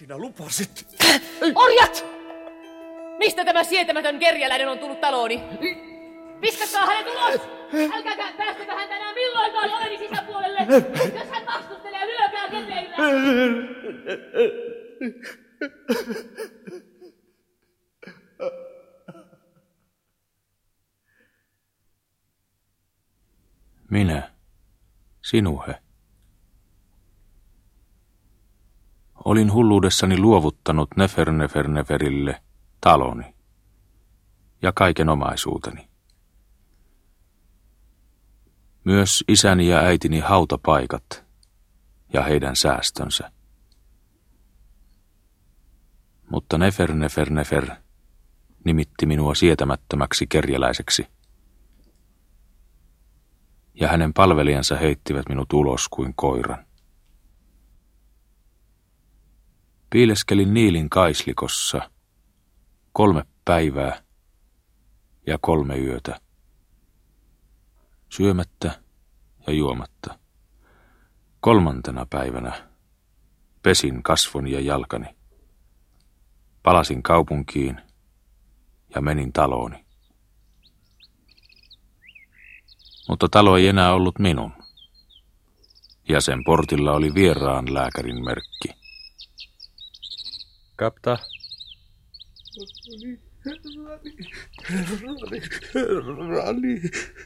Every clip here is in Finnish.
Sinä lupasit. Orjat! Mistä tämä sietämätön kerjäläinen on tullut talooni? Viskatkaa hänet ulos! Älkääkä päästäkö häntä enää milloinkaan oveni sisäpuolelle! Jos hän vastustelee, lyökää kepeillä! Minä, sinuhe. Olin hulluudessani luovuttanut Nefer Nefer Neferille taloni ja kaiken omaisuuteni. Myös isäni ja äitini hautapaikat ja heidän säästönsä. Mutta Nefer Nefer Nefer nimitti minua sietämättömäksi kerjäläiseksi – ja hänen palvelijansa heittivät minut ulos kuin koiran. Piileskelin Niilin kaislikossa kolme päivää ja kolme yötä, syömättä ja juomatta. Kolmantena päivänä pesin kasvon ja jalkani. Palasin kaupunkiin ja menin talooni. mutta talo ei enää ollut minun. Ja sen portilla oli vieraan lääkärin merkki. Kapta. Herrani, herrani,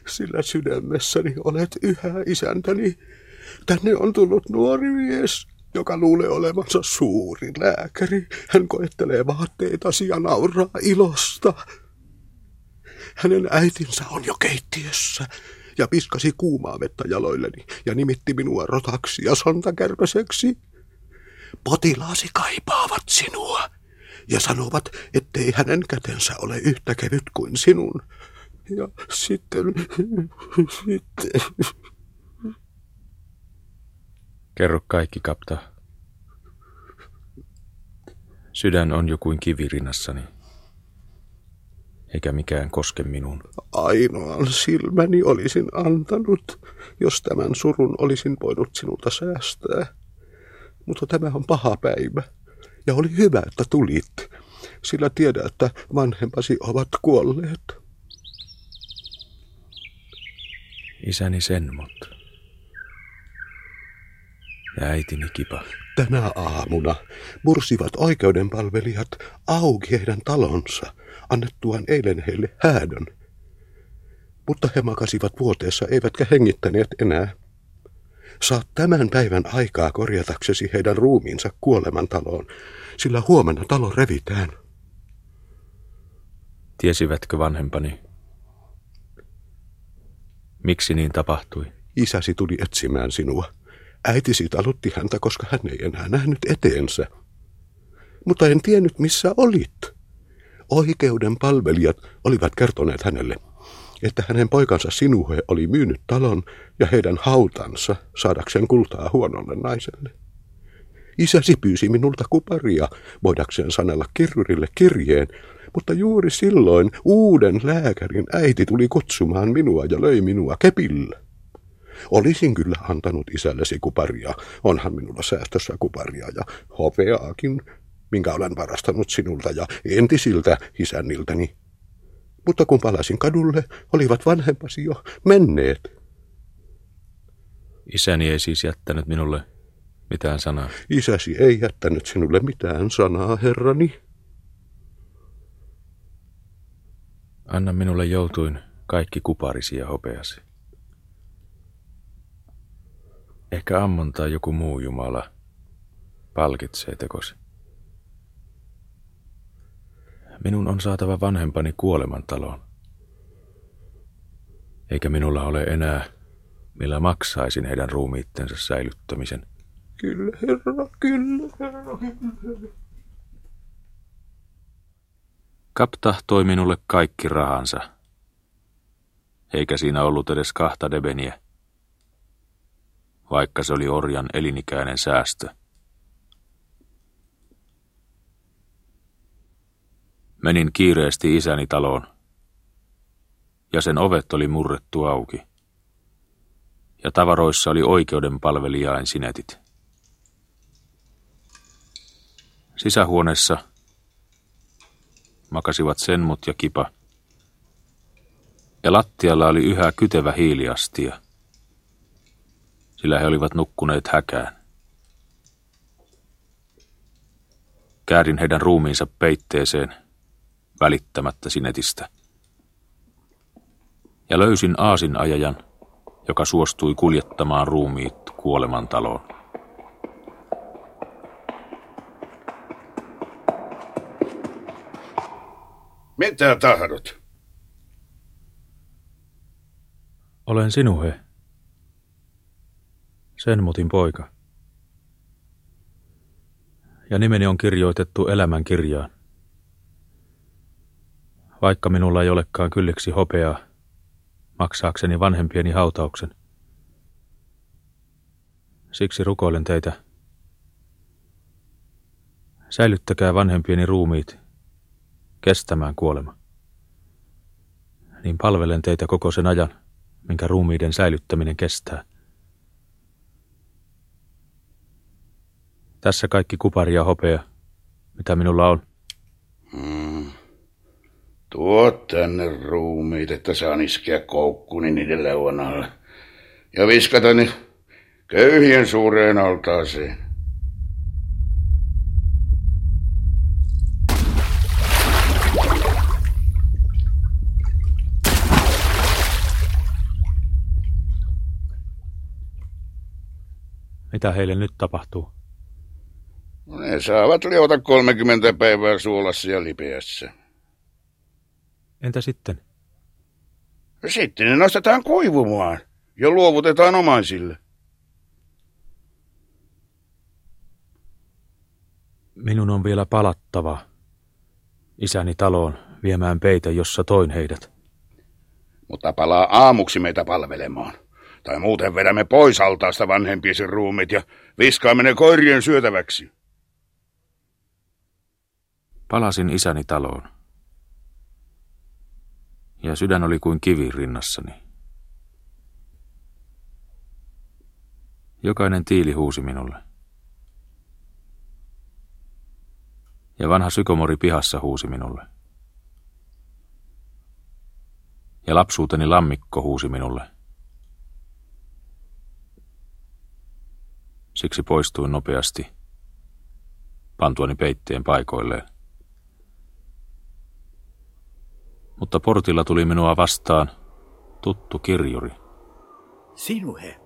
sillä sydämessäni olet yhä isäntäni. Tänne on tullut nuori mies, joka luulee olevansa suuri lääkäri. Hän koettelee vaatteitasi ja nauraa ilosta. Hänen äitinsä on jo keittiössä ja piskasi kuumaa vettä jaloilleni ja nimitti minua rotaksi ja sontakärpäseksi. Potilaasi kaipaavat sinua ja sanovat, ettei hänen kätensä ole yhtä kevyt kuin sinun. Ja sitten, sitten... Kerro kaikki, kapta. Sydän on jo kuin kivirinnassani eikä mikään koske minuun. Ainoan silmäni olisin antanut, jos tämän surun olisin voinut sinulta säästää. Mutta tämä on paha päivä, ja oli hyvä, että tulit, sillä tiedä, että vanhempasi ovat kuolleet. Isäni Senmot. Ja äitini Kipa. Tänä aamuna mursivat oikeudenpalvelijat auki heidän talonsa – annettuaan eilen heille häädön. Mutta he makasivat vuoteessa eivätkä hengittäneet enää. Saat tämän päivän aikaa korjataksesi heidän ruumiinsa kuolemantaloon, sillä huomenna talo revitään. Tiesivätkö vanhempani? Miksi niin tapahtui? Isäsi tuli etsimään sinua. Äitisi talutti häntä, koska hän ei enää nähnyt eteensä. Mutta en tiennyt, missä olit. Oikeuden palvelijat olivat kertoneet hänelle, että hänen poikansa Sinuhe oli myynyt talon ja heidän hautansa saadakseen kultaa huonolle naiselle. Isäsi pyysi minulta kuparia, voidakseen sanella kirjurille kirjeen, mutta juuri silloin uuden lääkärin äiti tuli kutsumaan minua ja löi minua kepillä. Olisin kyllä antanut isällesi kuparia, onhan minulla säästössä kuparia ja hopeaakin, minkä olen varastanut sinulta ja entisiltä isänniltäni. Mutta kun palasin kadulle, olivat vanhempasi jo menneet. Isäni ei siis jättänyt minulle mitään sanaa. Isäsi ei jättänyt sinulle mitään sanaa, herrani. Anna minulle joutuin kaikki kuparisi ja hopeasi. Ehkä Ammon tai joku muu Jumala palkitsee tekosi. Minun on saatava vanhempani kuolemantaloon. Eikä minulla ole enää, millä maksaisin heidän ruumiittensa säilyttämisen. Kyllä, herra, kyllä, herra, kyllä. Kapta toi minulle kaikki rahansa, eikä siinä ollut edes kahta debeniä, vaikka se oli orjan elinikäinen säästö. Menin kiireesti isäni taloon, ja sen ovet oli murrettu auki, ja tavaroissa oli oikeuden palvelijain sinetit. Sisähuoneessa makasivat senmut ja kipa. Ja lattialla oli yhä kytevä hiiliastia, sillä he olivat nukkuneet häkään. Käärin heidän ruumiinsa peitteeseen, välittämättä sinetistä. Ja löysin aasin ajajan, joka suostui kuljettamaan ruumiit kuoleman taloon. Mitä tahdot? Olen sinuhe. Sen mutin poika. Ja nimeni on kirjoitettu elämän kirjaan. Vaikka minulla ei olekaan kylliksi hopeaa, maksaakseni vanhempieni hautauksen. Siksi rukoilen teitä. Säilyttäkää vanhempieni ruumiit kestämään kuolema. Niin palvelen teitä koko sen ajan, minkä ruumiiden säilyttäminen kestää. Tässä kaikki kupari ja hopea, mitä minulla on. Tuo tänne ruumiit, että saan iskeä koukkuni niiden leuan alle. Ja viskata ne köyhien suureen altaaseen. Mitä heille nyt tapahtuu? Ne saavat liota 30 päivää suolassa ja lipeässä. Entä sitten? Sitten ne nostetaan kuivumaan ja luovutetaan omaisille. Minun on vielä palattava isäni taloon viemään peitä, jossa toin heidät. Mutta palaa aamuksi meitä palvelemaan. Tai muuten vedämme pois altaasta vanhempiesi ruumit ja viskaamme ne koirien syötäväksi. Palasin isäni taloon. Ja sydän oli kuin kivi rinnassani. Jokainen tiili huusi minulle. Ja vanha sykomori pihassa huusi minulle. Ja lapsuuteni lammikko huusi minulle. Siksi poistuin nopeasti, pantuani peitteen paikoilleen. Mutta portilla tuli minua vastaan tuttu kirjuri. Sinuhe.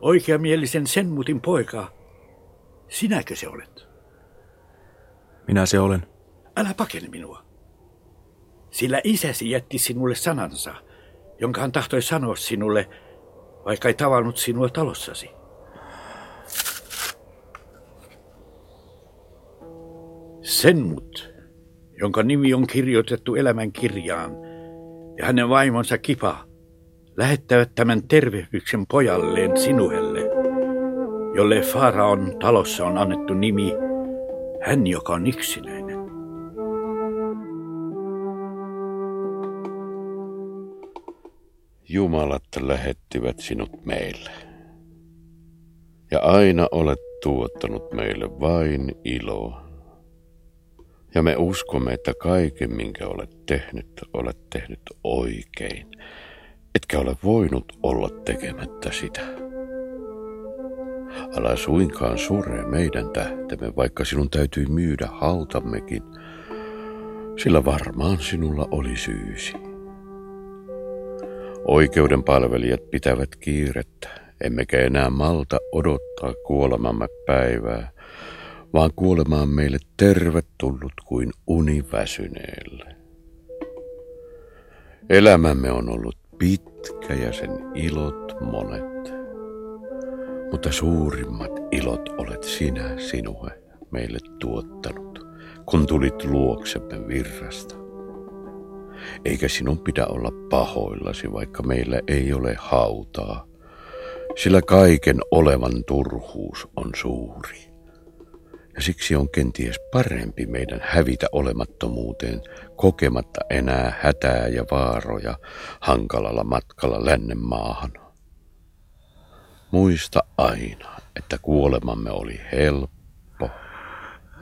Oikeamielisen Senmutin poika. Sinäkö se olet? Minä se olen. Älä pakene minua. Sillä isäsi jätti sinulle sanansa, jonka hän tahtoi sanoa sinulle, vaikka ei tavannut sinua talossasi. Senmut, jonka nimi on kirjoitettu elämän kirjaan, ja hänen vaimonsa Kipa, lähettävät tämän tervehdyksen pojalleen sinuelle, jolle Faraon talossa on annettu nimi, hän joka on yksinäinen. Jumalat lähettivät sinut meille. Ja aina olet tuottanut meille vain iloa. Ja me uskomme, että kaiken, minkä olet tehnyt, olet tehnyt oikein. Etkä ole voinut olla tekemättä sitä. Älä suinkaan sure meidän tähtemme, vaikka sinun täytyy myydä hautammekin, sillä varmaan sinulla oli syysi. Oikeuden palvelijat pitävät kiirettä, emmekä enää malta odottaa kuolemamme päivää, vaan kuolema on meille tervetullut kuin univäsyneelle. Elämämme on ollut pitkä ja sen ilot monet, mutta suurimmat ilot olet sinä, sinue, meille tuottanut, kun tulit luoksemme virrasta. Eikä sinun pidä olla pahoillasi, vaikka meillä ei ole hautaa, sillä kaiken olevan turhuus on suuri. Ja siksi on kenties parempi meidän hävitä olemattomuuteen, kokematta enää hätää ja vaaroja hankalalla matkalla lännen maahan. Muista aina, että kuolemamme oli helppo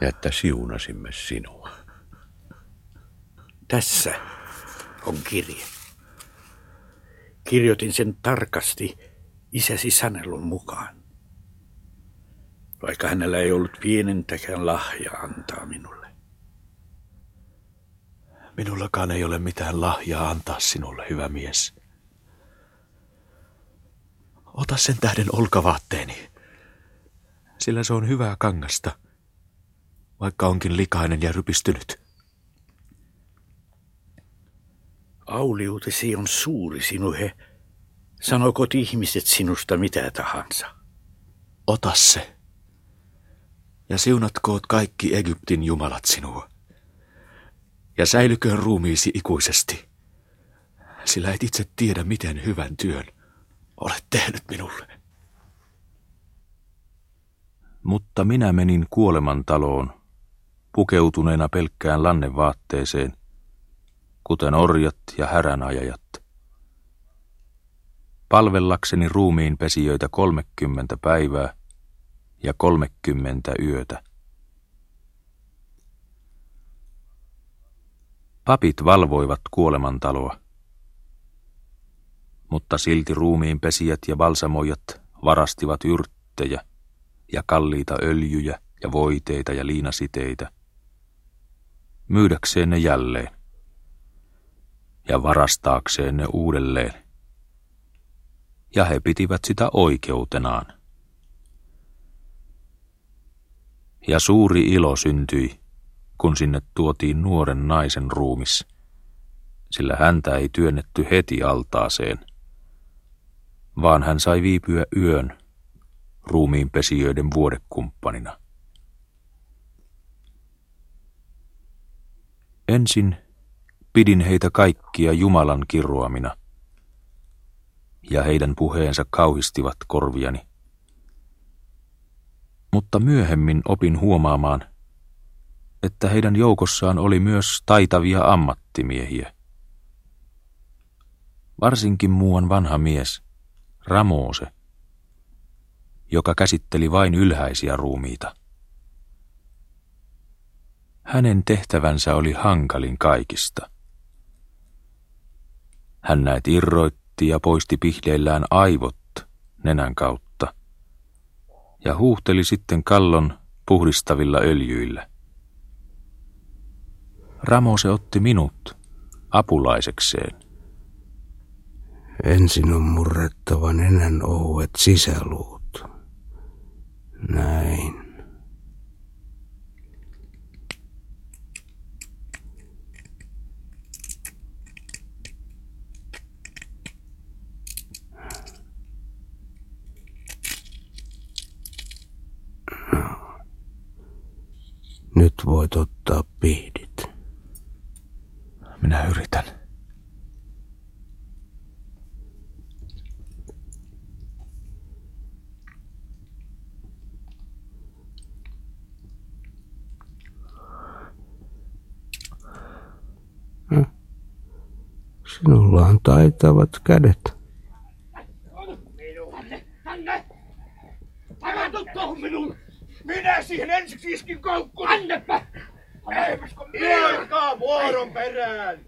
ja että siunasimme sinua. Tässä on kirje. Kirjoitin sen tarkasti isäsi sanelun mukaan. Vaikka hänellä ei ollut pienentäkään lahjaa antaa minulle. Minullakaan ei ole mitään lahjaa antaa sinulle, hyvä mies. Ota sen tähden olkavaatteeni, sillä se on hyvää kangasta, vaikka onkin likainen ja rypistynyt. Auliutesi on suuri sinuhe. Sanokot ihmiset sinusta mitä tahansa. Ota se. Ja siunatkoot kaikki Egyptin jumalat sinua. Ja säilyköön ruumiisi ikuisesti. Sillä et itse tiedä, miten hyvän työn olet tehnyt minulle. Mutta minä menin kuolemantaloon, pukeutuneena pelkkään lannevaatteeseen, kuten orjat ja häränajajat. Palvellakseni ruumiin pesijöitä kolmekymmentä päivää ja kolmekymmentä yötä. Papit valvoivat kuolemantaloa, mutta silti ruumiin pesijät ja balsamoijat varastivat yrttejä ja kalliita öljyjä ja voiteita ja liinasiteitä, myydäkseen ne jälleen ja varastaakseen ne uudelleen. Ja he pitivät sitä oikeutenaan. Ja suuri ilo syntyi, kun sinne tuotiin nuoren naisen ruumis, sillä häntä ei työnnetty heti altaaseen, vaan hän sai viipyä yön ruumiinpesijöiden vuodekumppanina. Ensin pidin heitä kaikkia Jumalan kirroamina, ja heidän puheensa kauhistivat korviani. Mutta myöhemmin opin huomaamaan, että heidän joukossaan oli myös taitavia ammattimiehiä. Varsinkin muuan vanha mies, Ramose, joka käsitteli vain ylhäisiä ruumiita. Hänen tehtävänsä oli hankalin kaikista. Hän näet irroitti ja poisti pihdeillään aivot nenän kautta ja huuhteli sitten kallon puhdistavilla öljyillä. Ramose otti minut apulaisekseen. Ensin on murrettava nenän ouet sisäluut. Näin. Nyt voit ottaa pihdit. Minä yritän. Sinulla on taitavat kädet. Tänne! Älä tuu tuohon minun! Minä siihen ensiksi iskin koukkuun! Annepä! Eipäs kun Alkaa vuoron perään!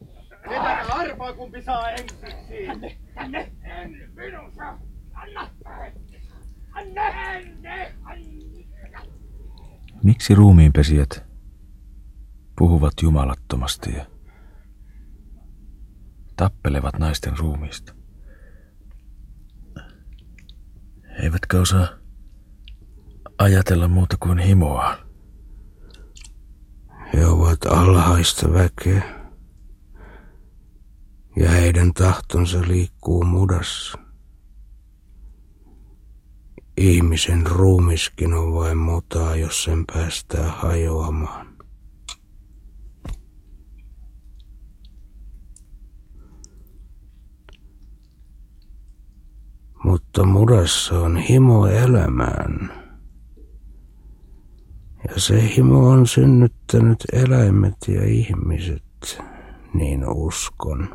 Ketä arpaa kumpi saa ensiksi? Tänne! Tänne! En minun saa! Anna! Anne! Anne! Anne! Miksi ruumiinpesijät puhuvat jumalattomasti ja tappelevat naisten ruumiista? Eivätkä osaa ajatella muuta kuin himoa. He ovat alhaista väkeä. Ja heidän tahtonsa liikkuu mudassa. Ihmisen ruumiskin on vain mutaa, jos sen päästää hajoamaan. Mutta mudassa on himo elämään. Ja se himo on synnyttänyt eläimet ja ihmiset, niin uskon.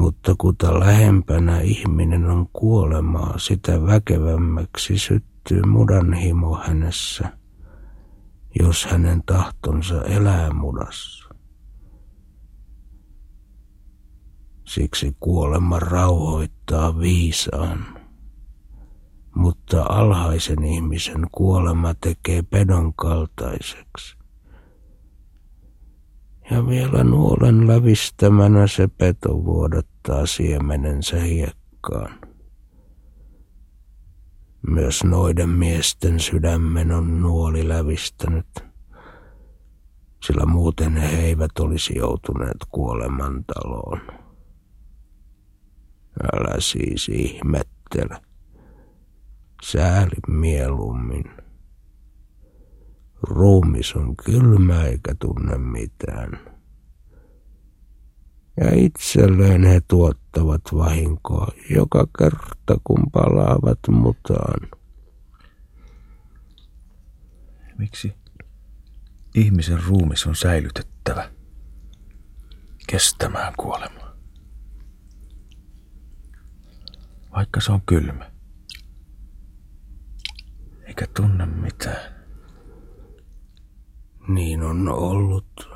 Mutta kuta lähempänä ihminen on kuolemaa, sitä väkevämmäksi syttyy syttyy mudan himo hänessä, jos hänen tahtonsa elää mudassa. Siksi kuolema rauhoittaa viisaan, mutta alhaisen ihmisen kuolema tekee pedon kaltaiseksi. Ja vielä nuolen lävistämänä se peto vuodattaa siemenensä hiekkaan. Myös noiden miesten sydämen on nuoli lävistänyt, sillä muuten he eivät olisi joutuneet kuolemantaloon. Älä siis ihmettele. Sääli mieluummin. Ruumis on kylmä eikä tunne mitään. Ja itselleen he tuottavat vahinkoa joka kerta, kun palaavat mutaan. Miksi ihmisen ruumis on säilytettävä kestämään kuolemaa? Vaikka se on kylmä. Eikä tunne mitään. Niin on ollut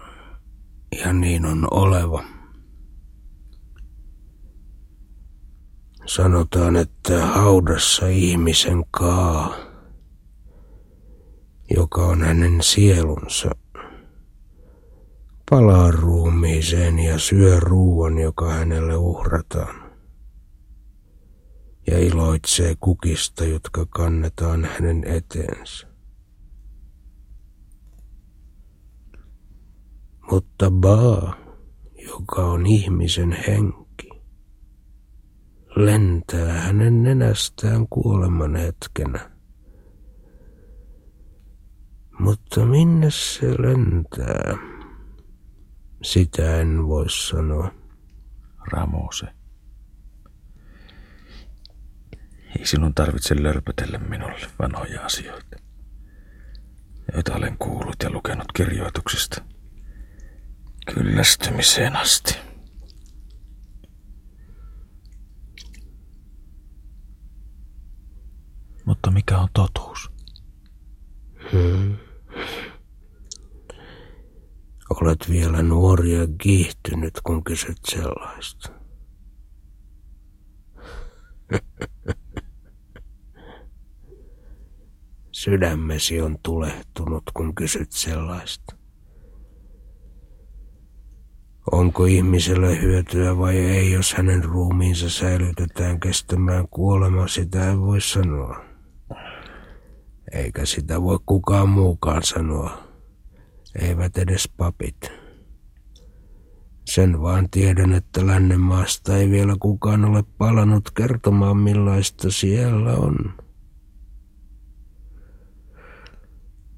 ja niin on oleva. Sanotaan, että haudassa ihmisen kaa, joka on hänen sielunsa, palaa ruumiiseen ja syö ruuan, joka hänelle uhrataan. Ja iloitsee kukista, jotka kannetaan hänen eteensä. Mutta Ba, joka on ihmisen henki, lentää hänen nenästään kuoleman hetkenä. Mutta minne se lentää? Sitä en voi sanoa. Ramose. Ei sinun tarvitse lörpötellä minulle vanhoja asioita, joita olen kuullut ja lukenut kirjoituksista kyllästymiseen asti. Mutta mikä on totuus? Hmm. Olet vielä nuori ja kiihtynyt, kun kysyt sellaista. Sydämesi on tulehtunut, kun kysyt sellaista. Onko ihmiselle hyötyä vai ei, jos hänen ruumiinsa säilytetään kestämään kuolema, sitä ei voi sanoa. Eikä sitä voi kukaan muukaan sanoa. Eivät edes papit. Sen vaan tiedän, että lännenmaasta ei vielä kukaan ole palannut kertomaan millaista siellä on.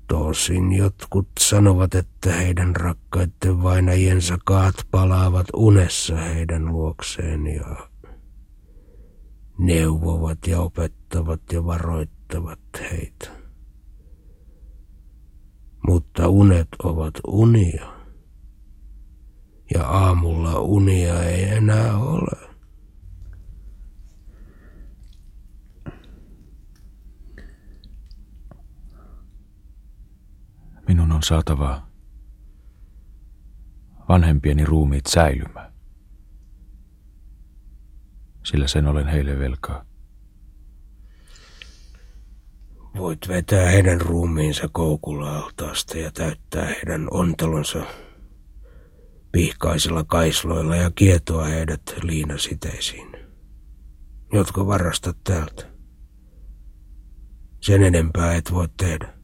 Tosin jotkut sanovat, että heidän rakkaiden vainajiensa kaat palaavat unessa heidän luokseen ja neuvovat ja opettavat ja varoittavat heitä. Mutta unet ovat unia ja aamulla unia ei enää ole. Minun on saatava vanhempieni ruumiit säilymään. Sillä sen olen heille velkaa. Voit vetää heidän ruumiinsa koukulla altaasta ja täyttää heidän ontelonsa pihkaisilla kaisloilla ja kietoa heidät liinasiteisiin, jotka varastat täältä. Sen enempää et voi tehdä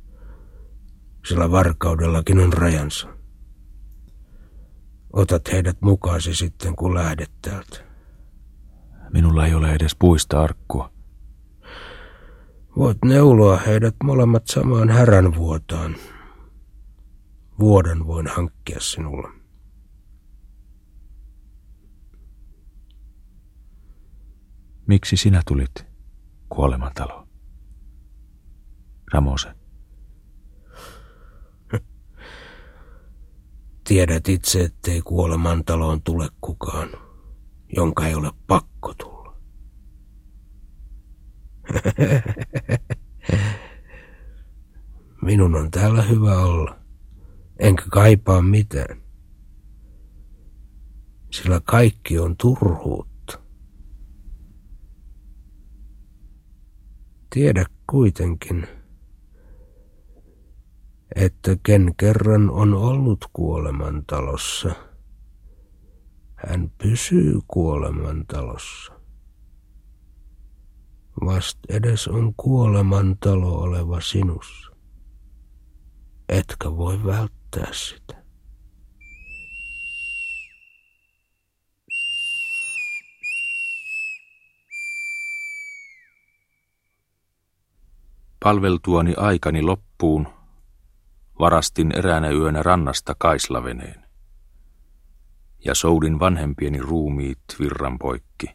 sillä varkaudellakin on rajansa. Otat heidät mukaasi sitten, kun lähdet täältä. Minulla ei ole edes puista arkkua. Voit neuloa heidät molemmat samaan härän vuotaan. Vuoden voin hankkia sinulle. Miksi sinä tulit kuolemantaloon? Ramose. Tiedät itse, ettei kuolemantaloon tule kukaan, jonka ei ole pakko tulla. Minun on täällä hyvä olla, enkä kaipaa mitään. Sillä kaikki on turhuutta. Tiedä kuitenkin, että ken kerran on ollut kuolemantalossa, hän pysyy kuolemantalossa. Vast edes on kuolemantalo oleva sinussa. Etkä voi välttää sitä. Palveltuani aikani loppuun varastin eräänä yönä rannasta kaislaveneen ja soudin vanhempieni ruumiit virran poikki.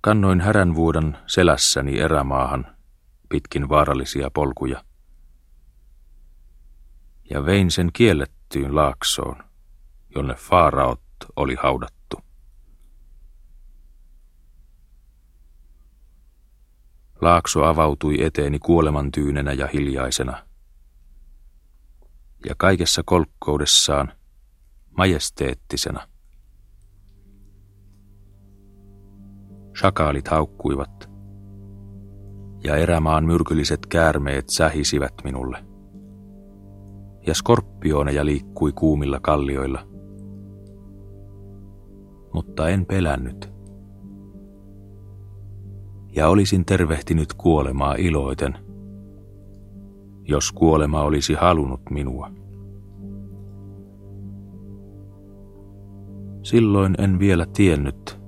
Kannoin häränvuodan selässäni erämaahan pitkin vaarallisia polkuja ja vein sen kiellettyyn laaksoon, jonne faaraot oli haudattu. Laakso avautui eteeni kuolemantyynenä ja hiljaisena. Ja kaikessa kolkkoudessaan majesteettisena. Shakaalit haukkuivat, ja erämaan myrkylliset käärmeet sähisivät minulle. Ja skorpioneja liikkui kuumilla kallioilla. Mutta en pelännyt ja olisin tervehtinyt kuolemaa iloiten, jos kuolema olisi halunnut minua. Silloin en vielä tiennyt,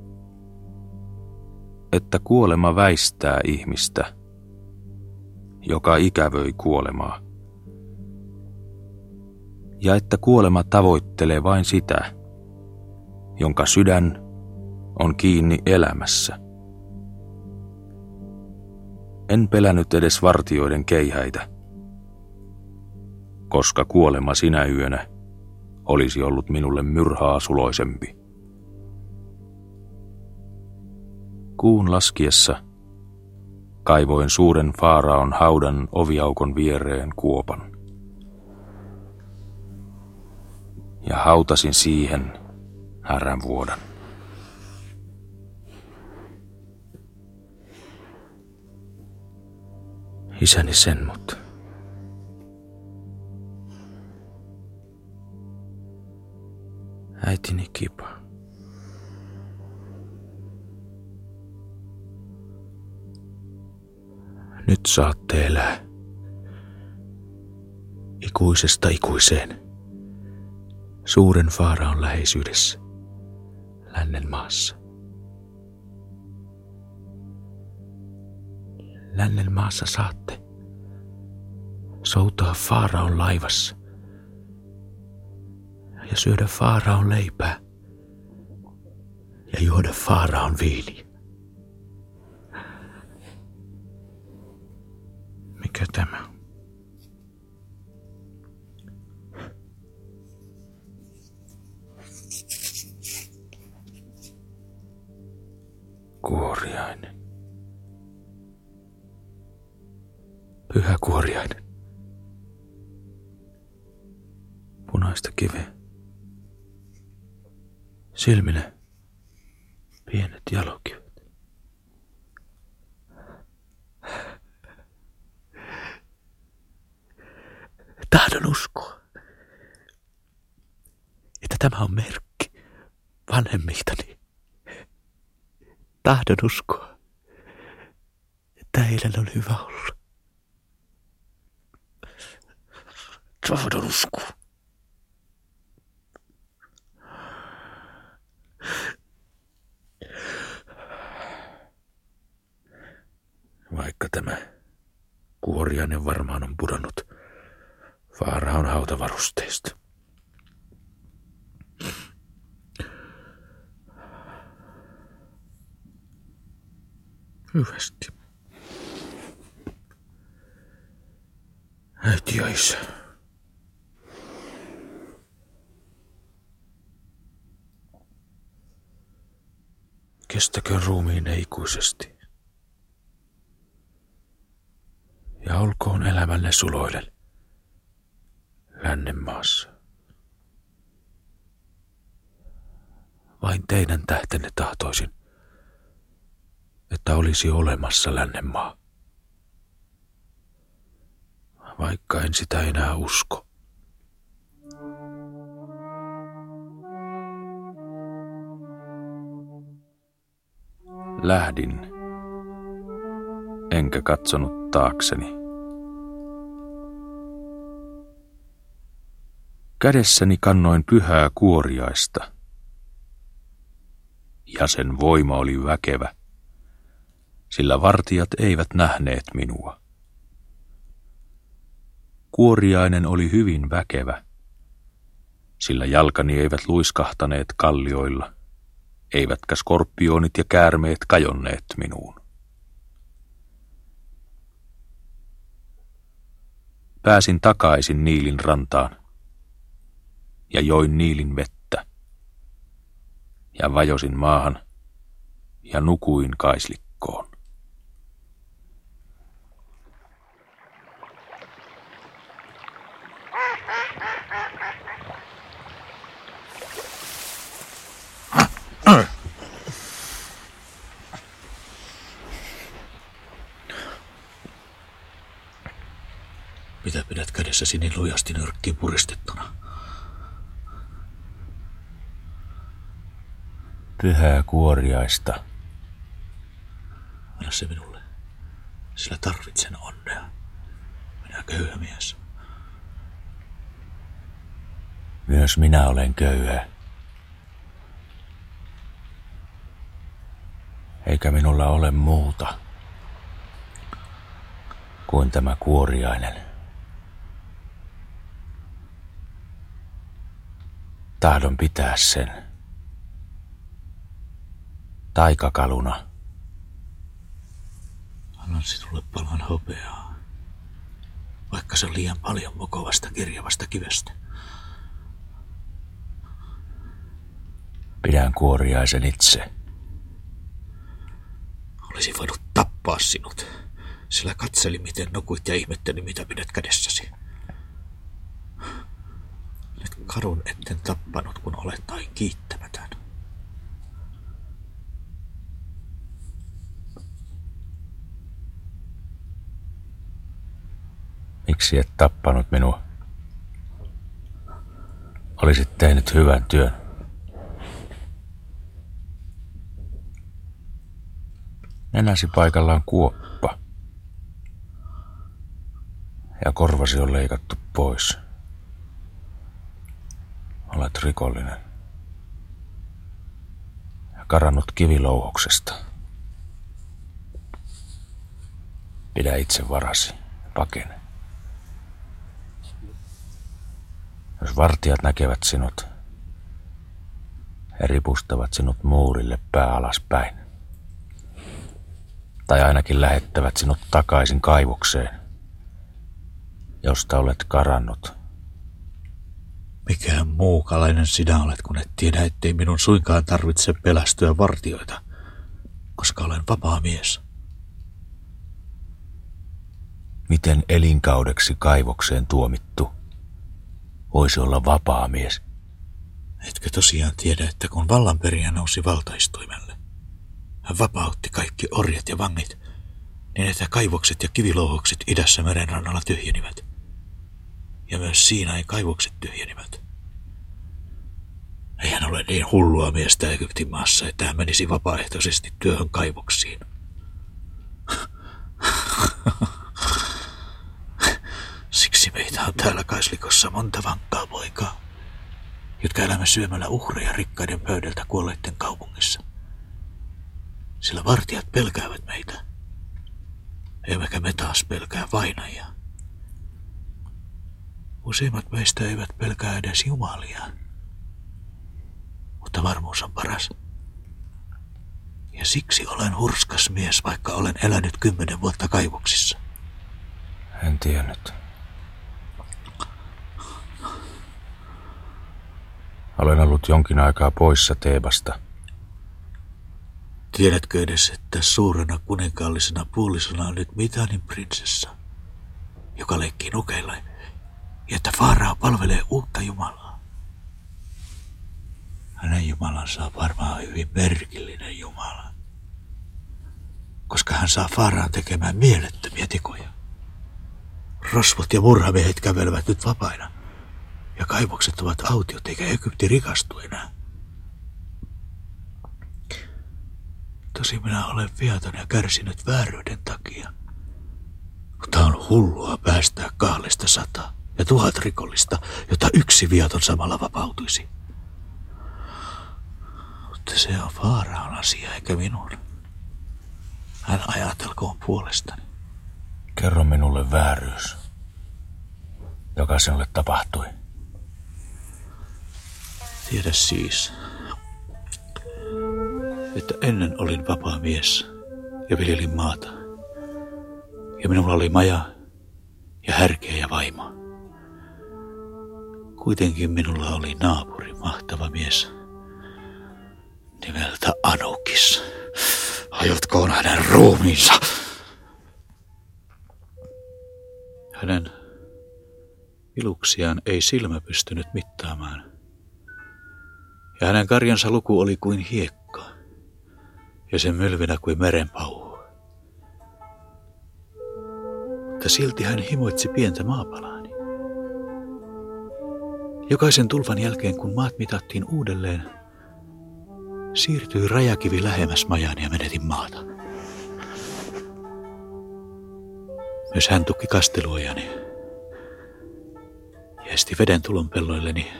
että kuolema väistää ihmistä, joka ikävöi kuolemaa. Ja että kuolema tavoittelee vain sitä, jonka sydän on kiinni elämässä. En pelännyt edes vartioiden keihäitä, koska kuolema sinä yönä olisi ollut minulle myrhaa suloisempi. Kuun laskiessa kaivoin suuren faaraon haudan oviaukon viereen kuopan. Ja hautasin siihen härän vuodan. Isäni sen mut. Äitini kipa. Nyt saatte elää. Ikuisesta ikuiseen. Suuren on läheisyydessä. Lännen maassa. Lännen maassa saatte. Soutaa Faaraon laivassa. Ja syödä Faaraon leipää. Ja juoda Faaraon viini. Tahdon uskoa, että eilen on hyvä olla. tahdon uskoa. Vaikka tämä kuoriainen varmaan on pudonnut Faaraon hautavarusteista. Hyvästi. Äiti ja isä. kestäköön ruumiin ikuisesti. Ja olkoon elämälle suloille lännenmaassa. Vain teidän tähtenne tahtoisin, että olisi olemassa lännenmaa. Vaikka en sitä enää usko. Lähdin, enkä katsonut taakseni. Kädessäni kannoin pyhää kuoriaista, ja sen voima oli väkevä, sillä vartijat eivät nähneet minua. Kuoriainen oli hyvin väkevä, sillä jalkani eivät luiskahtaneet kallioilla, eivätkä skorpionit ja käärmeet kajonneet minuun. Pääsin takaisin Niilin rantaan ja join Niilin vettä. Ja vajosin maahan ja nukuin kaislikkoon. Mitä pidät kädessäsi niin lujasti nyrkkiin puristettuna? Pyhää kuoriaista. Anna se minulle, sillä tarvitsen onnea. Minä köyhä mies. Myös minä olen köyhä. Eikä minulla ole muuta kuin tämä kuoriainen. Tahdon pitää sen. Taikakaluna. Annan sinulle palan hopeaa, vaikka se on liian paljon mokovasta kirjavasta kivestä. Pidän kuoriaisen itse. Olisi voinut tappaa sinut, sillä katseli miten nukuit ja ihmetteli mitä pidät kädessäsi. Kadun etten tappanut, kun olet tai kiittämätön. Miksi et tappanut minua? Olisit tehnyt hyvän työn. Nenäsi paikallaan kuoppa. Ja korvasi on leikattu pois. Olet rikollinen. Ja karannut kivilouhoksesta. Pidä itse varasi. Pakene. Jos vartijat näkevät sinut, he ripustavat sinut muurille pää alaspäin. Tai ainakin lähettävät sinut takaisin kaivokseen, josta olet karannut. Mikään muukalainen sinä olet, kun et tiedä, ettei minun suinkaan tarvitse pelästyä vartioita, koska olen vapaa mies. Miten elinkaudeksi kaivokseen tuomittu voisi olla vapaa mies? Etkö tosiaan tiedä, että kun vallanperijä nousi valtaistuimelle, hän vapautti kaikki orjat ja vangit, niin että kaivokset ja kivilouhokset idässä merenrannalla tyhjenivät. Ja myös siinä ei kaivokset tyhjenivät. Eihän ole niin hullua miestä Egyptin maassa, että hän menisi vapaaehtoisesti työhön kaivoksiin. Siksi meitä on täällä Kaislikossa monta vankkaa poikaa, jotka elämme syömällä uhreja rikkaiden pöydältä kuolleiden kaupungissa. Sillä vartijat pelkäävät meitä, emmekä me taas pelkää vainajia. Useimmat meistä eivät pelkää edes Jumalia, mutta varmuus on paras. Ja siksi olen hurskas mies, vaikka olen elänyt kymmenen vuotta kaivoksissa. En tiennyt. Olen ollut jonkin aikaa poissa Teebasta. Tiedätkö edes, että suurena kuninkaallisena puolisona on nyt Mitanin prinsessa, joka leikkii nukeilla, ja että Faaraa palvelee uutta Jumalaa. Hänen Jumalansa on varmaan hyvin merkillinen Jumala, koska hän saa Faaraan tekemään mielettömiä tekoja. Rosvot ja murhamiehet kävelevät nyt vapaina, ja kaivokset ovat autiot, eikä Egypti rikastu enää. Tosi minä olen viaton ja kärsinyt vääryyden takia. Mutta on hullua päästää kahdesta sata ja tuhat rikollista, jotta yksi viaton samalla vapautuisi. Mutta se on Faaraon asia eikä minun. Hän ajatelkoon puolestani. Kerro minulle vääryys, joka sinulle tapahtui. Tiedä siis, että ennen olin vapaa mies ja viljelin maata. Ja minulla oli maja ja härkeä ja vaimo. Kuitenkin minulla oli naapuri, mahtava mies, nimeltä Anukis. Hajotkoon hänen ruumiinsa. Hänen iluksiaan ei silmä pystynyt mittaamaan. Ja hänen karjansa luku oli kuin hiekka, ja sen mylvinä kuin merenpauhu. Mutta silti hän himoitsi pientä maapalaani. Jokaisen tulvan jälkeen, kun maat mitattiin uudelleen, siirtyi rajakivi lähemmäs majani ja menetin maata. Myös hän tukki kasteluojani ja esti veden tulon pelloilleni.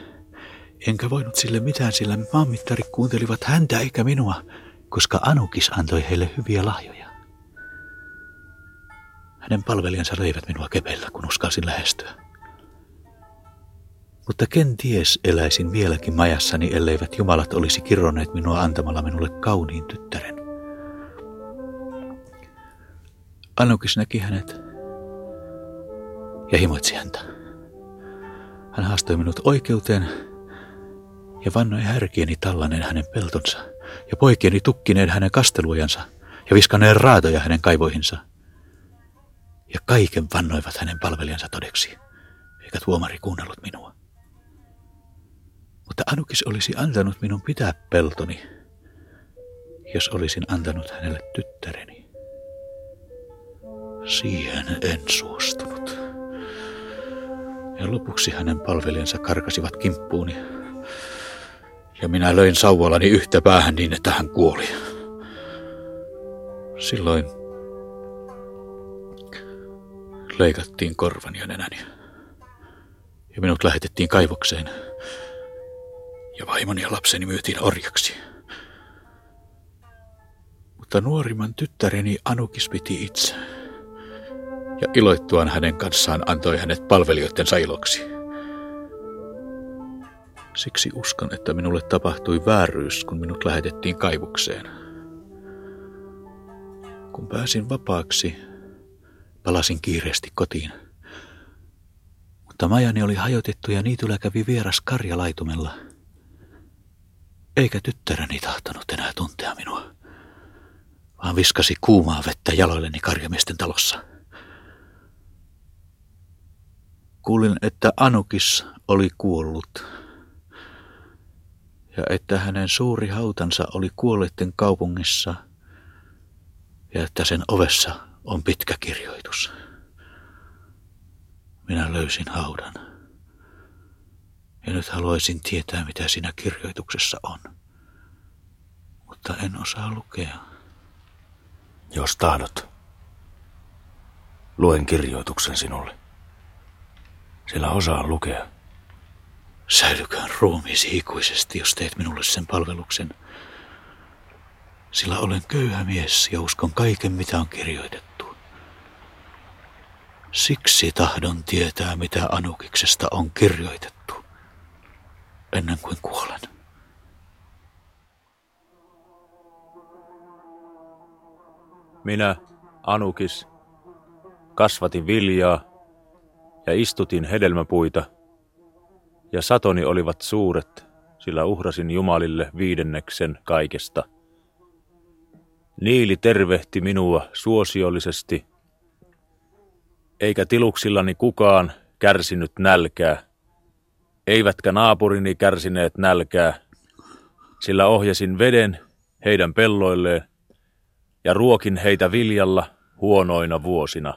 Enkä voinut sille mitään, sillä maanmittarit kuuntelivat häntä eikä minua, koska Anukis antoi heille hyviä lahjoja. Hänen palvelijansa löivät minua kepellä, kun uskalsin lähestyä. Mutta kenties eläisin vieläkin majassani, elleivät jumalat olisi kirronneet minua antamalla minulle kauniin tyttären. Anukis näki hänet ja himoitsi häntä. Hän haastoi minut oikeuteen ja vannoi härkieni tallanen hänen peltonsa ja poikieni tukkineen hänen kasteluojansa ja viskaneen raatoja hänen kaivoihinsa. Ja kaiken vannoivat hänen palvelijansa todeksi, eikä tuomari kuunnellut minua. Mutta Anukis olisi antanut minun pitää peltoni, jos olisin antanut hänelle tyttäreni. Siihen en suostunut. Ja lopuksi hänen palvelijansa karkasivat kimppuuni. Ja minä löin sauvalani yhtä päähän niin, että hän kuoli. Silloin leikattiin korvani ja nenäni. Ja minut lähetettiin kaivokseen. Ja vaimoni ja lapseni myytiin orjaksi. Mutta nuorimman tyttäreni Anukis piti itse ja iloittuaan hänen kanssaan antoi hänet palvelijoidensa iloksi. Siksi uskon, että minulle tapahtui vääryys, kun minut lähetettiin kaivukseen. Kun pääsin vapaaksi, palasin kiireesti kotiin. Mutta majani oli hajotettu ja niityllä kävi vieras karjalaitumella. Eikä tyttäreni tahtonut enää tuntea minua, vaan viskasi kuumaa vettä jaloilleni karjamiesten talossa. Kuulin, että Anukis oli kuollut ja että hänen suuri hautansa oli kuolleiden kaupungissa ja että sen ovessa on pitkä kirjoitus. Minä löysin haudan. Ja nyt haluaisin tietää, mitä siinä kirjoituksessa on. Mutta en osaa lukea. Jos tahdot, luen kirjoituksen sinulle. Sillä osaa lukea. Säilyköön ruumiisi ikuisesti, jos teet minulle sen palveluksen. Sillä olen köyhä mies ja uskon kaiken, mitä on kirjoitettu. Siksi tahdon tietää, mitä Anukiksesta on kirjoitettu, ennen kuin kuolen. Minä, Anukis, kasvatin viljaa ja istutin hedelmäpuita, ja satoni olivat suuret, sillä uhrasin Jumalille viidenneksen kaikesta. Niili tervehti minua suosiollisesti, eikä tiluksillani kukaan kärsinyt nälkää, eivätkä naapurini kärsineet nälkää, sillä ohjasin veden heidän pelloilleen ja ruokin heitä viljalla huonoina vuosina.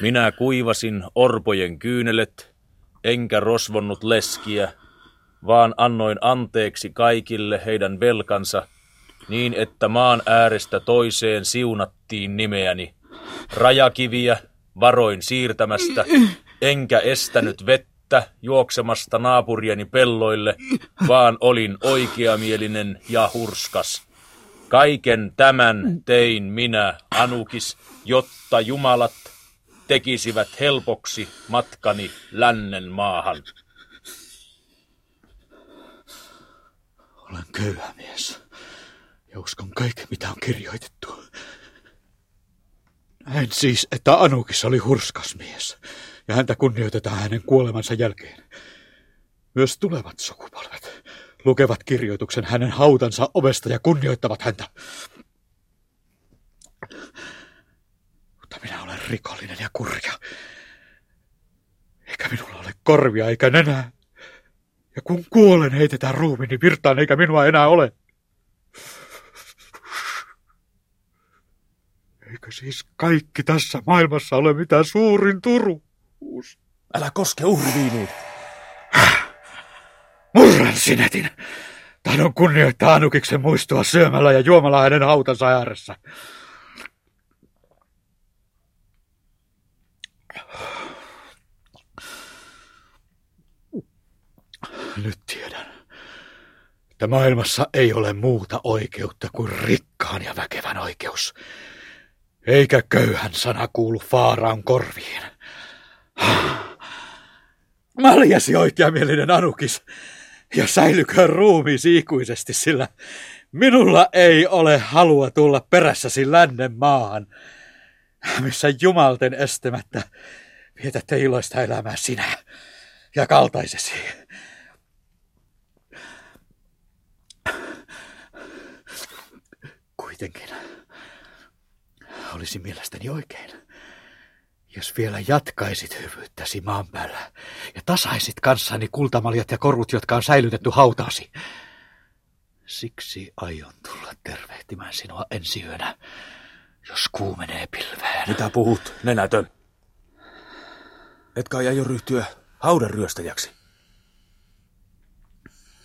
Minä kuivasin orpojen kyynelet, enkä rosvonnut leskiä, vaan annoin anteeksi kaikille heidän velkansa, niin että maan äärestä toiseen siunattiin nimeäni. Rajakiviä varoin siirtämästä, enkä estänyt vettä juoksemasta naapurieni pelloille, vaan olin oikeamielinen ja hurskas. Kaiken tämän tein minä, Anukis, jotta jumalat tekisivät helpoksi matkani lännen maahan. Olen köyhä mies ja uskon kaiken, mitä on kirjoitettu. Näin siis, että Anukis oli hurskas mies ja häntä kunnioitetaan hänen kuolemansa jälkeen. Myös tulevat sukupolvet lukevat kirjoituksen hänen hautansa ovesta ja kunnioittavat häntä. Mutta minä olen rikollinen ja kurja. Eikä minulla ole korvia eikä nenää. Ja kun kuolen, heitetään ruumiini virtaan, eikä minua enää ole. Eikö siis kaikki tässä maailmassa ole mitä suurin turuus? Älä koske uhriviiniin. Murran sinetin. Tahdon kunnioittaa Anukiksen muistoa syömällä ja juomalla hänen hautansa ääressä. Nyt tiedän, että maailmassa ei ole muuta oikeutta kuin rikkaan ja väkevän oikeus. Eikä köyhän sana kuulu Faaraan korviin. Maljasi oikeamielinen Anukis, ja säilyköön ruumiisi ikuisesti, sillä minulla ei ole halua tulla perässäsi lännen maahan, missä jumalten estämättä vietätte iloista elämää sinä ja kaltaisesi. Kuitenkin olisi mielestäni oikein, jos vielä jatkaisit hyvyyttäsi maan päällä ja tasaisit kanssani kultamaljat ja korut, jotka on säilytetty hautaasi. Siksi aion tulla tervehtimään sinua ensi yönä, jos kuumenee pilveen. Mitä puhut, nenätön? Etkä aio ryhtyä haudan ryöstäjäksi.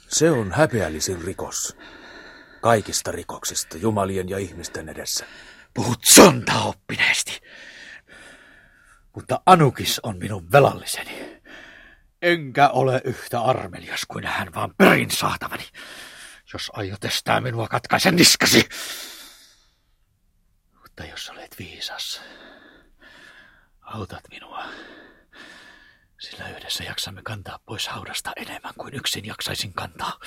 Se on häpeällisin rikos. Kaikista rikoksista jumalien ja ihmisten edessä. Puhut sontaoppineesti. Mutta Anukis on minun velalliseni. Enkä ole yhtä armelias kuin hän, vaan perin saatavani. Jos aiot estää minua, katkaisen niskasi. Mutta jos olet viisas, autat minua. Sillä yhdessä jaksamme kantaa pois haudasta enemmän kuin yksin jaksaisin kantaa.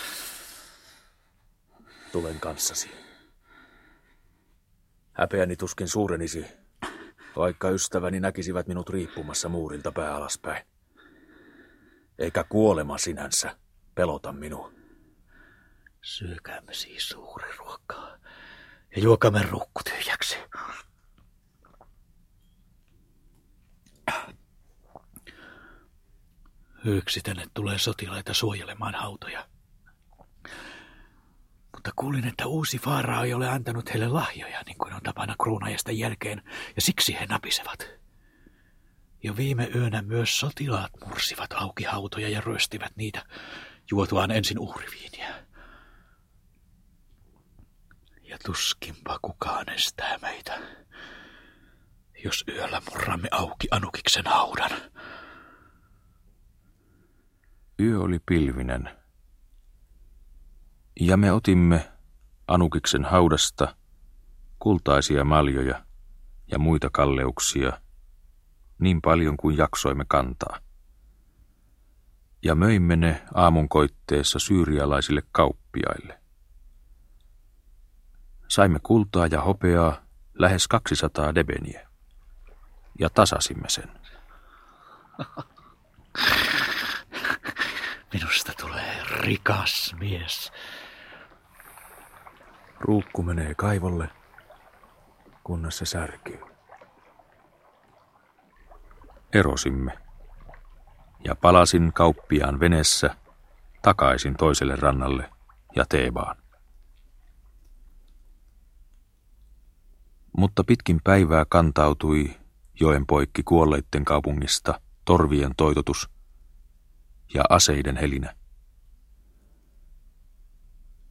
Tulen kanssasi. Häpeäni tuskin suurenisi, vaikka ystäväni näkisivät minut riippumassa muurilta pää alaspäin. Eikä kuolema sinänsä pelota minua. Syökäämme siis suuri ruokaa ja juokamme rukku tyhjäksi. Yksi tänne tulee sotilaita suojelemaan hautoja. Mutta kuulin, että uusi Faara ei ole antanut heille lahjoja, niin kuin on tapana kruunajasta jälkeen, ja siksi he napisevat. Jo viime yönä myös sotilaat mursivat auki hautoja ja ryöstivät niitä, juotuaan ensin uhriviiniä. Ja tuskinpa kukaan estää meitä, jos yöllä murramme auki Anukiksen haudan. Yö oli pilvinen. Ja me otimme Anukiksen haudasta kultaisia maljoja ja muita kalleuksia niin paljon kuin jaksoimme kantaa. Ja möimme ne aamunkoitteessa syyrialaisille kauppiaille. Saimme kultaa ja hopeaa lähes 200 debeniä ja tasasimme sen. Minusta tulee rikas mies. Ruukku menee kaivolle, kunnes se särkyy. Erosimme. Ja palasin kauppiaan venessä takaisin toiselle rannalle ja Teebaan. Mutta pitkin päivää kantautui joen poikki kuolleitten kaupungista torvien toitotus ja aseiden helinä.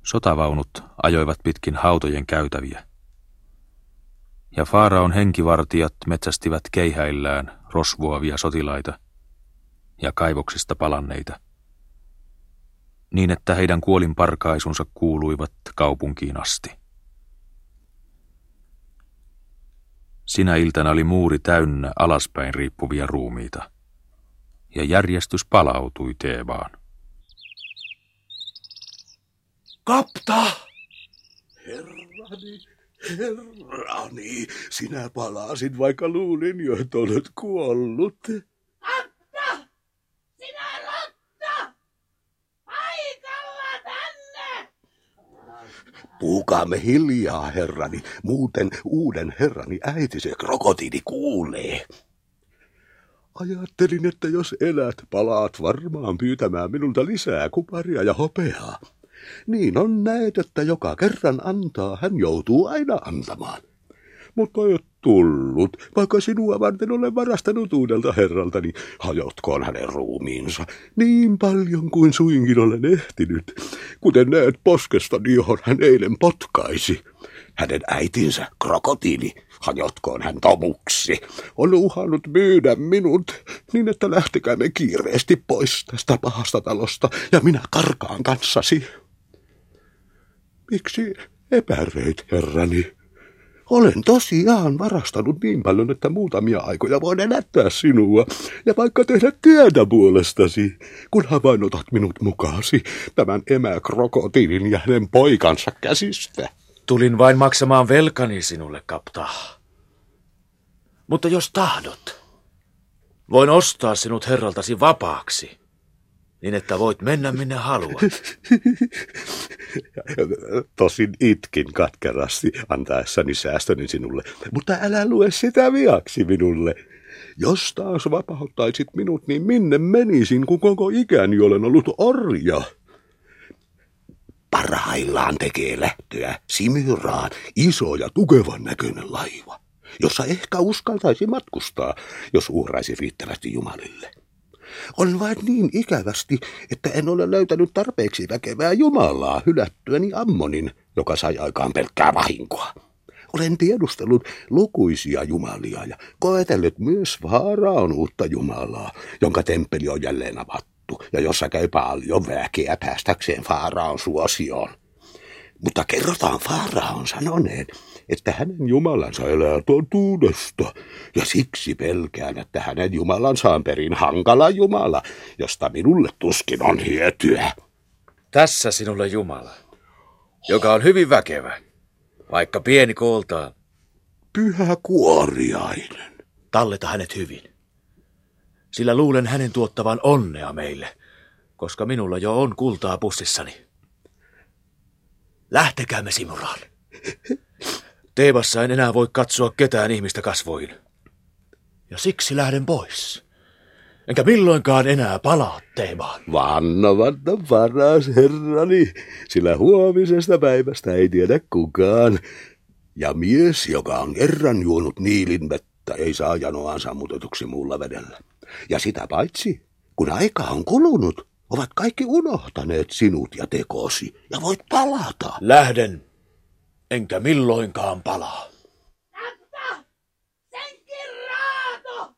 Sotavaunut ajoivat pitkin hautojen käytäviä. Ja Faaraon henkivartijat metsästivät keihäillään rosvuavia sotilaita ja kaivoksista palanneita, niin että heidän kuolinparkaisunsa kuuluivat kaupunkiin asti. Sinä iltana oli muuri täynnä alaspäin riippuvia ruumiita, ja järjestys palautui Teebaan. Kapta! Herrani, herrani, sinä palasit, vaikka luulin jo, että olet kuollut. Atta! Sinä rotta! Paikalla tänne! Puhukaamme hiljaa, herrani, muuten uuden herrani äiti se krokotiili kuulee. Ajattelin, että jos elät, palaat varmaan pyytämään minulta lisää kuparia ja hopeaa. Niin on näet, että joka kerran antaa, hän joutuu aina antamaan. Mutta et tullut, vaikka sinua varten olen varastanut uudelta herraltani, niin hajotkoon hänen ruumiinsa niin paljon kuin suinkin olen ehtinyt, kuten näet poskesta, johon hän eilen potkaisi. Hänen äitinsä, krokotiili, hajotkoon hän tomuksi, on uhannut myydä minut niin, että lähtekäämme kiireesti pois tästä pahasta talosta ja minä karkaan kanssasi. Miksi epäröit, herrani? Olen tosiaan varastanut niin paljon, että muutamia aikoja voin elättää sinua, ja vaikka tehdä työtä puolestasi, kun vain otat minut mukaasi tämän emäkrokotiilin ja hänen poikansa käsistä. Tulin vain maksamaan velkani sinulle, kapta. Mutta jos tahdot, voin ostaa sinut herraltasi vapaaksi, niin että voit mennä minne haluat. Tosin itkin katkerasti antaessani säästöni sinulle, mutta älä lue sitä viaksi minulle. Jos taas vapauttaisit minut, niin minne menisin, kun koko ikäni olen ollut orja? Parhaillaan tekee lähtöä Simyraan iso ja tukevan näköinen laiva, jossa ehkä uskaltaisi matkustaa, jos uhraisi riittävästi Jumalille. On vain niin ikävästi, että en ole löytänyt tarpeeksi väkevää Jumalaa hylättyäni Ammonin, joka sai aikaan pelkkää vahinkoa. Olen tiedustellut lukuisia jumalia ja koetellut myös Faaraon uutta jumalaa, jonka temppeli on jälleen avattu ja jossa käy paljon väkeä päästäkseen Faaraon suosioon. Mutta kerrotaan Faaraon sanoneen, että hänen Jumalansa elää totuudesta, ja siksi pelkään, että hänen Jumalansa on perin hankala Jumala, josta minulle tuskin on hyötyä. Tässä sinulle Jumala, joka on hyvin väkevä, vaikka pieni kooltaan. Pyhä kuoriainen. Talleta hänet hyvin, sillä luulen hänen tuottavan onnea meille, koska minulla jo on kultaa pussissani. Lähtekäämme Simuraan. Teevassa en enää voi katsoa ketään ihmistä kasvoihin. Ja siksi lähden pois. Enkä milloinkaan enää palaa Teebaan. Vannavatta paras herrani, sillä huomisesta päivästä ei tiedä kukaan. Ja mies, joka on kerran juonut niilin vettä, ei saa janoaan sammutetuksi muulla vedellä. Ja sitä paitsi, kun aika on kulunut, ovat kaikki unohtaneet sinut ja tekosi, ja voit palata. Lähden, enkä milloinkaan palaa. Tatta! Senkin raato!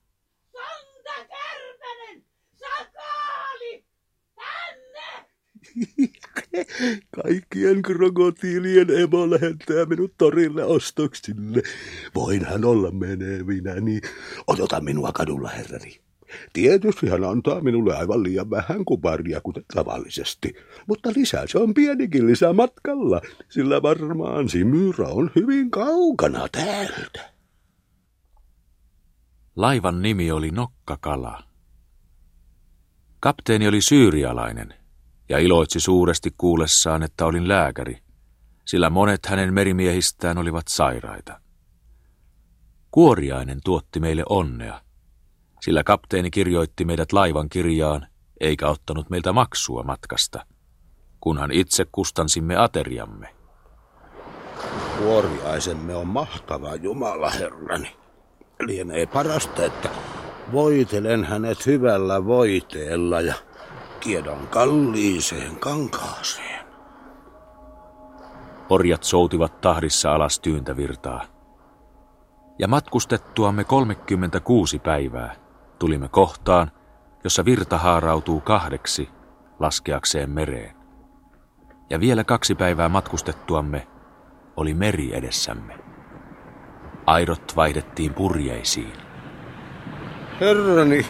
Sonta kärpänen! Sakaali! Tänne! Kaikkien krokotiilien emo lähettää minut torille ostoksille. Voin hän olla menevinä, niin odota minua kadulla, herrani. Tietysti hän antaa minulle aivan liian vähän kuparia, kuten tavallisesti. Mutta lisää se on pienikin lisää matkalla, sillä varmaan Simyra on hyvin kaukana täältä. Laivan nimi oli Nokkakala. Kapteeni oli syyrialainen ja iloitsi suuresti kuullessaan, että olin lääkäri, sillä monet hänen merimiehistään olivat sairaita. Kuoriainen tuotti meille onnea – Sillä kapteeni kirjoitti meidät laivan kirjaan, eikä ottanut meiltä maksua matkasta, kunhan itse kustansimme ateriamme. Kuoriaisemme on mahtava Jumala, Herrani. Lienee parasta, että voitelen hänet hyvällä voiteella ja kiedan kalliiseen kankaaseen. Orjat soutivat tahdissa alas tyyntävirtaa. Ja matkustettuamme 36 päivää tulimme kohtaan, jossa virta haarautuu kahdeksi laskeakseen mereen. Ja vielä kaksi päivää matkustettuamme oli meri edessämme. Aidot vaihdettiin purjeisiin. Herrani,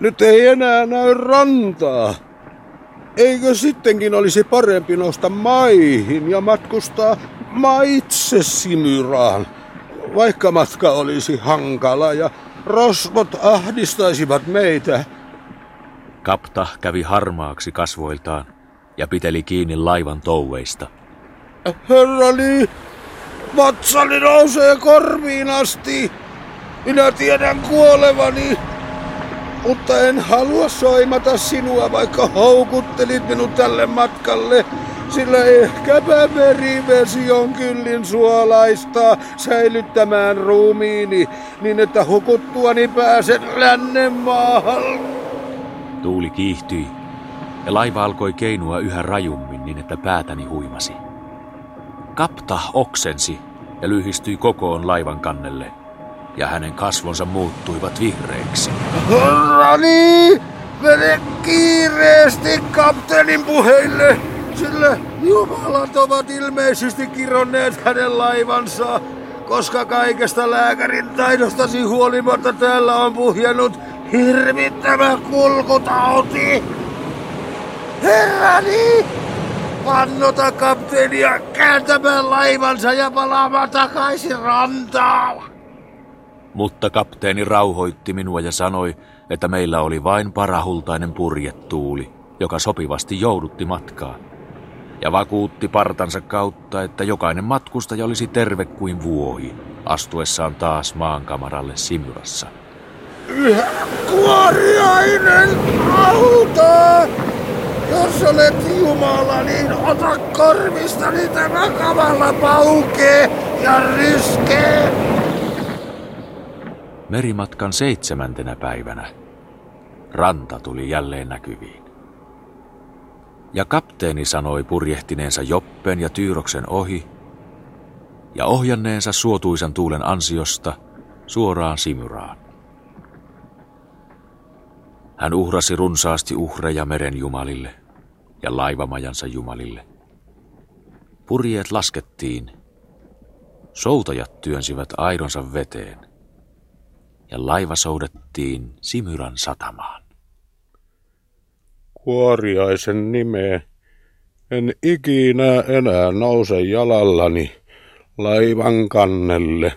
nyt ei enää näy rantaa. Eikö sittenkin olisi parempi nousta maihin ja matkustaa maitse Simyraan, vaikka matka olisi hankala ja rosvot ahdistaisivat meitä? Kapta kävi harmaaksi kasvoiltaan ja piteli kiinni laivan touveista. Herrani, vatsani nousee korviin asti. Minä tiedän kuolevani, mutta en halua soimata sinua, vaikka houkuttelit minut tälle matkalle. Sillä ehkäpä merivesi on kyllin suolaista säilyttämään ruumiini, niin että hukuttuani pääsen lännen maahan. Tuuli kiihtyi ja laiva alkoi keinua yhä rajummin niin, että päätäni huimasi. Kapta oksensi ja lyhistyi kokoon laivan kannelle, ja hänen kasvonsa muuttuivat vihreiksi. Herrani, mene kiireesti kapteenin puheille, sillä jumalat ovat ilmeisesti kironneet hänen laivansa, koska kaikesta lääkärin taidostasi huolimatta täällä on puhjennut hirvittävä kulkutauti. Herrani, vannota kapteenia kääntämään laivansa ja palaamaan takaisin rantaan. Mutta kapteeni rauhoitti minua ja sanoi, että meillä oli vain parahultainen purjetuuli, joka sopivasti joudutti matkaa. Ja vakuutti partansa kautta, että jokainen matkustaja olisi terve kuin vuohi, astuessaan taas maankamaralle Simyrassa. Yhä kuoriainen auta! Jos olet Jumala, niin ota korvistani tämä kamala pauke ja ryskee! Merimatkan seitsemäntenä päivänä ranta tuli jälleen näkyviin. Ja kapteeni sanoi purjehtineensa Joppen ja Tyyroksen ohi ja ohjanneensa suotuisan tuulen ansiosta suoraan Simyraan. Hän uhrasi runsaasti uhreja meren jumalille ja laivamajansa jumalille. Purjeet laskettiin. Soutajat työnsivät aidonsa veteen. Ja laiva soudettiin Simyran satamaan. Kuoriaisen nimeä en ikinä enää nouse jalallani laivan kannelle,